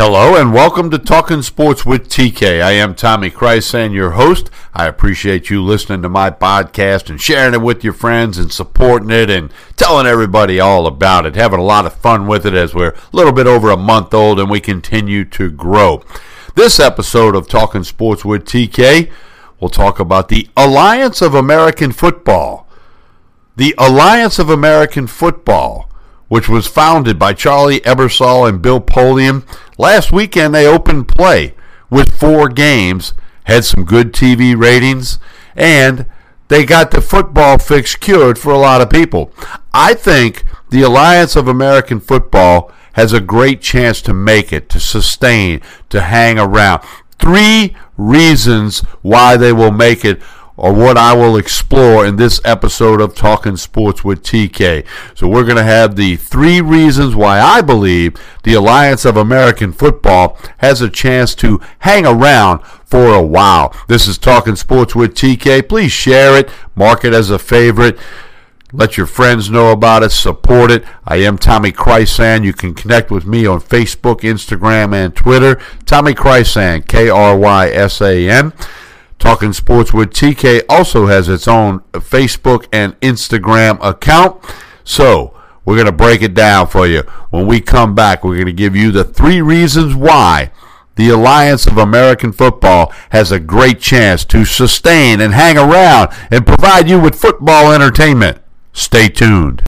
Hello and welcome to Talking Sports with TK. I am Tommy Krysan, your host. I appreciate you listening to my podcast and sharing it with your friends and supporting it and telling everybody all about it. Having a lot of fun with it as we're a little bit over a month old and we continue to grow. This episode of Talking Sports with TK, we'll talk about the Alliance of American Football. The Alliance of American Football which was founded by Charlie Ebersol and Bill Polian. Last weekend, they opened play with four games, had some good TV ratings, and they got the football fix cured for a lot of people. I think the Alliance of American Football has a great chance to make it, to sustain, to hang around. Three reasons why they will make it or what I will explore in this episode of Talking Sports with TK. So we're going to have the three reasons why I believe the Alliance of American Football has a chance to hang around for a while. This is Talking Sports with TK. Please share it, mark it as a favorite. Let your friends know about it. Support it. I am Tommy Krysan. You can connect with me on Facebook, Instagram, and Twitter. Tommy Krysan, K R Y S A N. Talking Sports with TK also has its own Facebook and Instagram account. So, we're going to break it down for you. When we come back, we're going to give you the three reasons why the Alliance of American Football has a great chance to sustain and hang around and provide you with football entertainment. Stay tuned.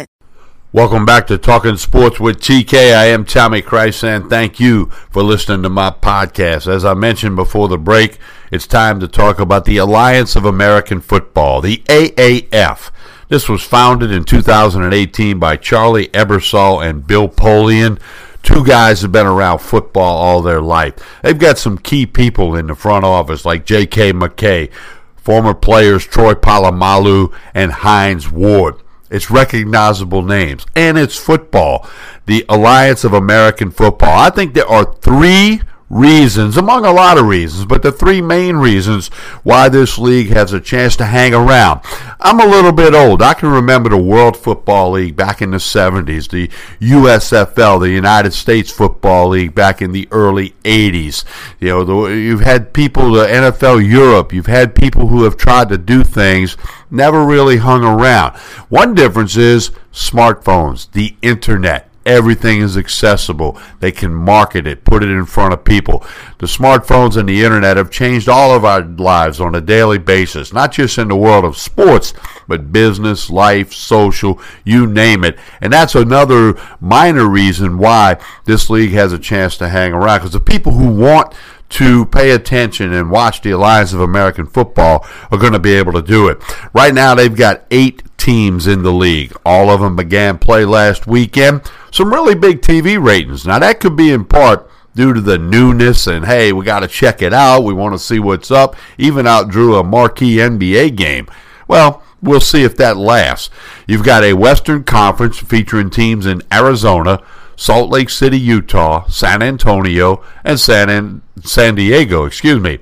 Welcome back to Talking Sports with TK. I am Tommy Krysan. Thank you for listening to my podcast. As I mentioned before the break, it's time to talk about the Alliance of American Football, the AAF. This was founded in 2018 by Charlie Ebersol and Bill Polian. Two guys have been around football all their life. They've got some key people in the front office like J.K. McKay, former players Troy Polamalu and Hines Ward. It's recognizable names, and it's football. The Alliance of American Football. I think there are three reasons, among a lot of reasons, but the three main reasons why this league has a chance to hang around. I'm a little bit old. I can remember the World Football League back in the 70s, the USFL, the United States Football League back in the early 80s. You know, the, you've had people, the NFL Europe, you've had people who have tried to do things, never really hung around. One difference is smartphones, the internet Everything is accessible. They can market it, put it in front of people. The smartphones and the internet have changed all of our lives on a daily basis, not just in the world of sports, but business, life, social, you name it. And that's another minor reason why this league has a chance to hang around because the people who want to pay attention and watch the Alliance of American Football are going to be able to do it. Right now, they've got eight teams in the league. All of them began play last weekend. Some really big TV ratings. Now, that could be in part due to the newness and hey, we got to check it out. We want to see what's up. Even outdrew a marquee NBA game. Well, we'll see if that lasts. You've got a Western Conference featuring teams in Arizona, Salt Lake City, Utah, San Antonio, and San, San Diego, excuse me.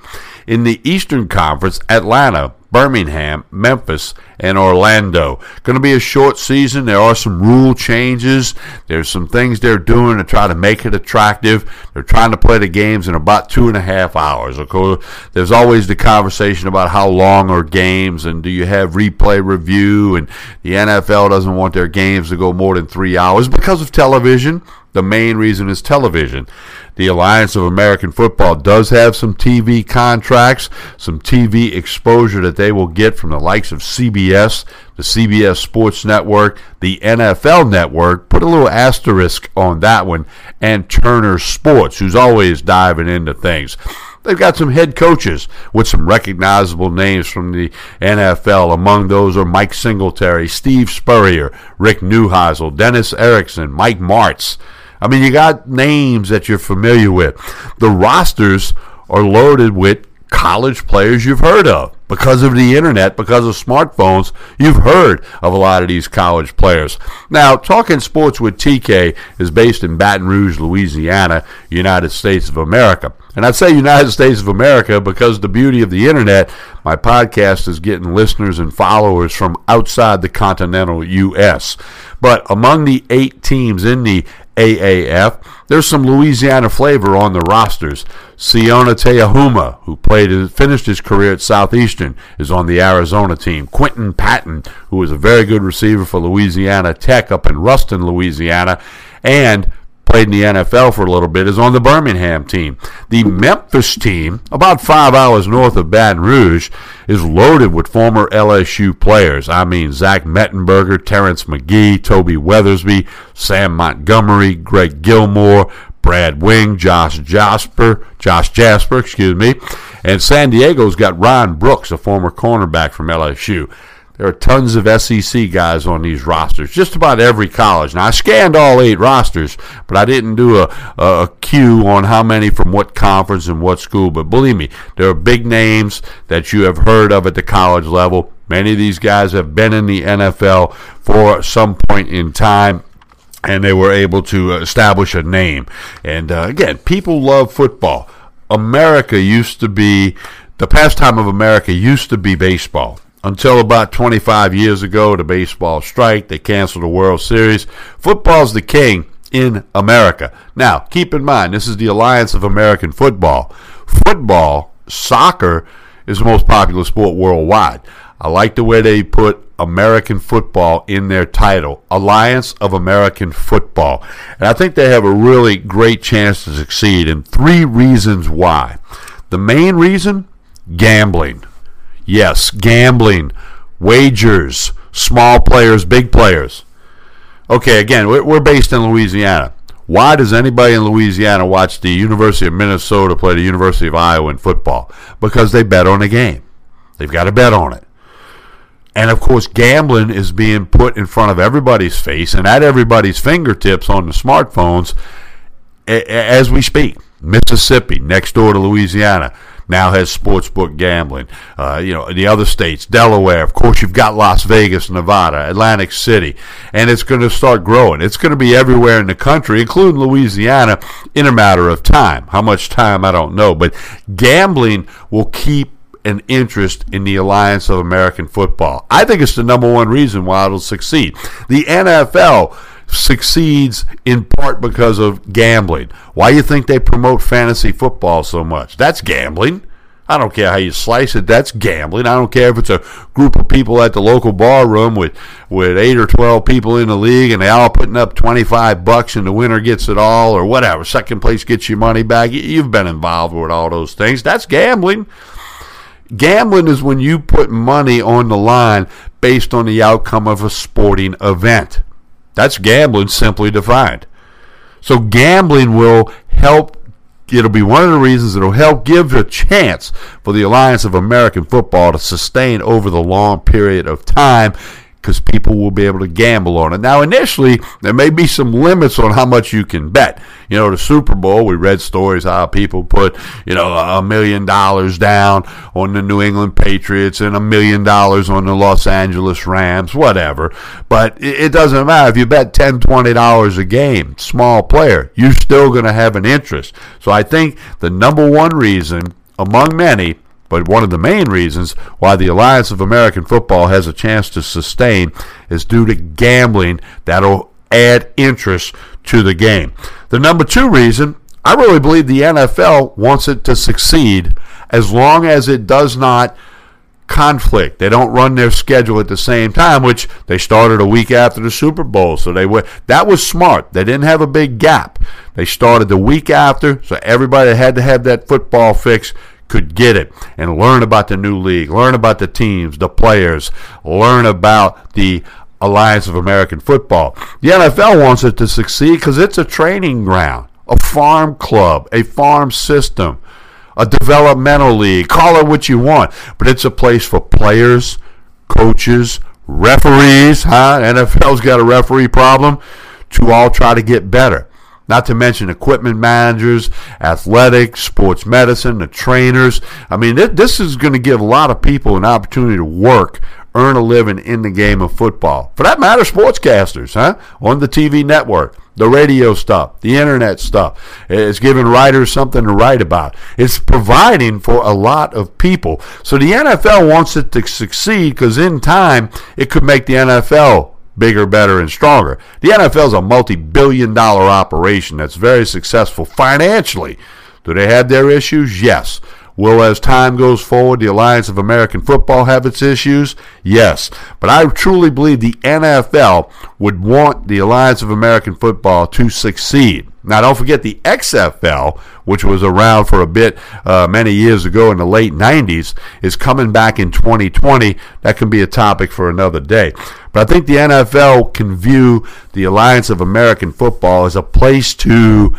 In the Eastern Conference, Atlanta, Birmingham, Memphis, and Orlando. Going to be a short season. There are some rule changes. There's some things they're doing to try to make it attractive. They're trying to play the games in about two and a half hours. Of course, there's always the conversation about how long are games and do you have replay review. And the NFL doesn't want their games to go more than three hours because of television. The main reason is television. The Alliance of American Football does have some TV contracts, some TV exposure that they will get from the likes of CBS, the CBS Sports Network, the NFL Network. Put a little asterisk on that one, and Turner Sports, who's always diving into things. They've got some head coaches with some recognizable names from the NFL. Among those are Mike Singletary, Steve Spurrier, Rick Neuheisel, Dennis Erickson, Mike Martz. I mean, you got names that you're familiar with. The rosters are loaded with college players you've heard of. Because of the internet, because of smartphones, you've heard of a lot of these college players. Now, Talking Sports with TK is based in Baton Rouge, Louisiana, United States of America. And I say United States of America because the beauty of the internet, my podcast is getting listeners and followers from outside the continental U.S. But among the eight teams in the AAF, there's some Louisiana flavor on the rosters. Sione Teuhema, who played and finished his career at Southeastern, is on the Arizona team. Quinton Patton, who is a very good receiver for Louisiana Tech up in Ruston, Louisiana, and played in the NFL for a little bit, is on the Birmingham team. The Memphis team, about five hours north of Baton Rouge, is loaded with former LSU players. I mean, Zach Mettenberger, Terrence Magee, Toby Weathersby, Sam Montgomery, Greg Gilmore, Brad Wing, Josh Jasper, Josh Jasper, excuse me, and San Diego's got Ron Brooks, a former cornerback from LSU. There are tons of SEC guys on these rosters, just about every college. Now, I scanned all eight rosters, but I didn't do a, a, a queue on how many from what conference and what school. But believe me, there are big names that you have heard of at the college level. Many of these guys have been in the NFL for some point in time and they were able to establish a name. And uh, again, people love football. America used to be the pastime of America used to be baseball until about 25 years ago, the baseball strike, they canceled the World Series. Football's the king in America. Now, keep in mind, this is the Alliance of American Football. Football, soccer, is the most popular sport worldwide. I like the way they put American football in their title, Alliance of American Football. And I think they have a really great chance to succeed, and three reasons why. The main reason gambling. Yes, gambling, wagers, small players, big players. Okay, again, we're based in Louisiana. Why does anybody in Louisiana watch the University of Minnesota play the University of Iowa in football? Because they bet on a game. They've got to bet on it. And of course, gambling is being put in front of everybody's face and at everybody's fingertips on the smartphones as we speak. Mississippi, next door to Louisiana now has sportsbook gambling. Uh, you know, the other states, Delaware, of course, you've got Las Vegas, Nevada, Atlantic City, and it's going to start growing. It's going to be everywhere in the country, including Louisiana, in a matter of time. How much time, I don't know. But gambling will keep an interest in the Alliance of American Football. I think it's the number one reason why it'll succeed. The NFL succeeds in part because of gambling. Why do you think they promote fantasy football so much? That's gambling. I don't care how you slice it. That's gambling. I don't care if it's a group of people at the local bar room with, with eight or twelve people in the league, and they all putting up twenty five bucks, and the winner gets it all, or whatever. Second place gets your money back. You've been involved with all those things. That's gambling. Gambling is when you put money on the line based on the outcome of a sporting event. That's gambling simply defined. So gambling will help it'll be one of the reasons it'll help give a chance for the Alliance of American Football to sustain over the long period of time because people will be able to gamble on it. Now, initially, there may be some limits on how much you can bet. You know, the Super Bowl, we read stories how people put, you know, a million dollars down on the New England Patriots and a million dollars on the Los Angeles Rams, whatever. But it doesn't matter. If you bet $10, $20 a game, small player, you're still going to have an interest. So I think the number one reason, among many, but one of the main reasons why the Alliance of American Football has a chance to sustain is due to gambling that'll add interest to the game. The number two reason, I really believe the NFL wants it to succeed as long as it does not conflict. They don't run their schedule at the same time, which they started a week after the Super Bowl. So they were that was smart. They didn't have a big gap. They started the week after, so everybody had to have that football fix could get it and learn about the new league, learn about the teams, the players, learn about the Alliance of American Football. The NFL wants it to succeed because it's a training ground, a farm club, a farm system, a developmental league. Call it what you want, but it's a place for players, coaches, referees. Huh? NFL's got a referee problem to all try to get better. Not to mention equipment managers, athletics, sports medicine, the trainers. I mean, this is going to give a lot of people an opportunity to work earn a living in the game of football. For that matter, sportscasters, huh? On the TV network, the radio stuff, the internet stuff. It's giving writers something to write about. It's providing for a lot of people. So the NFL wants it to succeed because in time, it could make the NFL bigger, better, and stronger. The NFL is a multi billion dollar operation that's very successful financially. Do they have their issues? Yes. Will, as time goes forward, the Alliance of American Football have its issues? Yes. But I truly believe the NFL would want the Alliance of American Football to succeed. Now, don't forget the XFL, which was around for a bit uh, many years ago in the late 90s, is coming back in 2020. That can be a topic for another day. But I think the NFL can view the Alliance of American Football as a place to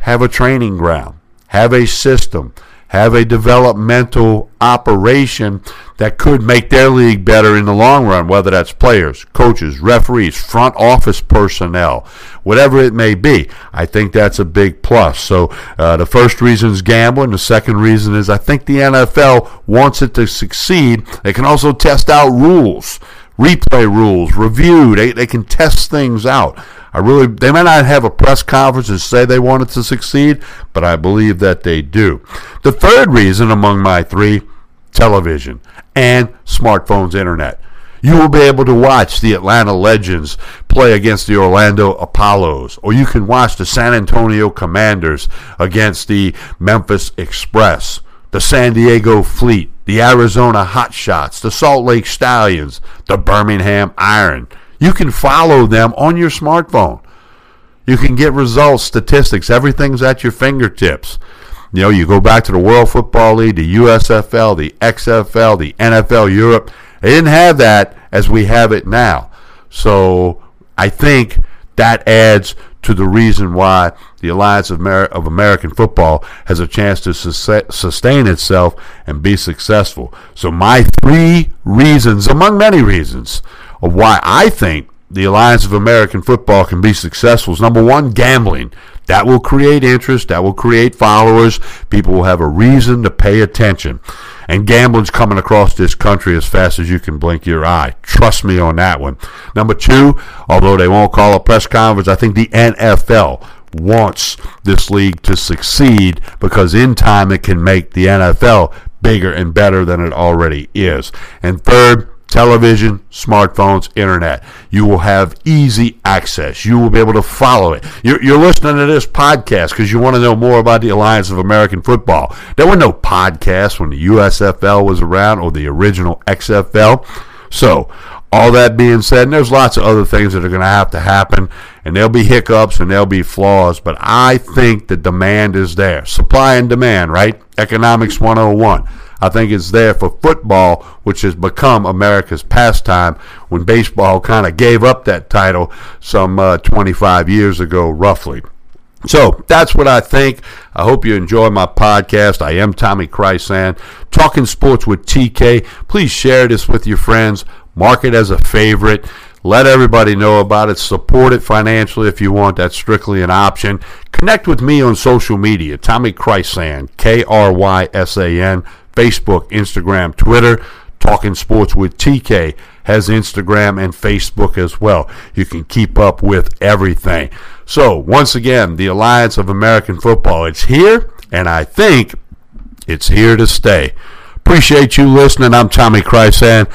have a training ground, have a system, have a developmental operation that could make their league better in the long run, whether that's players, coaches, referees, front office personnel, whatever it may be. I think that's a big plus. So uh, the first reason is gambling. The second reason is I think the NFL wants it to succeed. They can also test out rules, replay rules, review. They, they can test things out. I really, they may not have a press conference and say they want it to succeed, but I believe that they do. The third reason among my three, television and smartphones, internet. You will be able to watch the Atlanta Legends play against the Orlando Apollos, or you can watch the San Antonio Commanders against the Memphis Express, the San Diego Fleet, the Arizona Hotshots, the Salt Lake Stallions, the Birmingham Iron. You can follow them on your smartphone. You can get results, statistics, everything's at your fingertips. You know, you go back to the World Football League, the USFL, the XFL, the NFL Europe. They didn't have that as we have it now. So I think that adds to the reason why the Alliance of, Amer- of American Football has a chance to sustain itself and be successful. So my three reasons, among many reasons, of why I think the Alliance of American Football can be successful is number one, gambling. That will create interest, that will create followers. People will have a reason to pay attention. And gambling's coming across this country as fast as you can blink your eye. Trust me on that one. Number two, although they won't call a press conference, I think the NFL wants this league to succeed because in time it can make the NFL bigger and better than it already is. And third, television, smartphones, internet. You will have easy access. You will be able to follow it. You're, you're listening to this podcast because you want to know more about the Alliance of American Football. There were no podcasts when the USFL was around or the original XFL. So, all that being said, there's lots of other things that are going to have to happen, and there'll be hiccups and there'll be flaws, but I think the demand is there. Supply and demand, right? Economics 101. I think it's there for football, which has become America's pastime when baseball kind of gave up that title some uh, 25 years ago, roughly. So that's what I think. I hope you enjoy my podcast. I am Tommy Krysan, talking sports with TK. Please share this with your friends. Mark it as a favorite. Let everybody know about it. Support it financially if you want. That's strictly an option. Connect with me on social media. Tommy Krysan, K R Y S A N. Facebook, Instagram, Twitter. Talking Sports with TK has Instagram and Facebook as well. You can keep up with everything. So, once again, the Alliance of American Football, it's here, and I think it's here to stay. Appreciate you listening. I'm Tommy Krysan.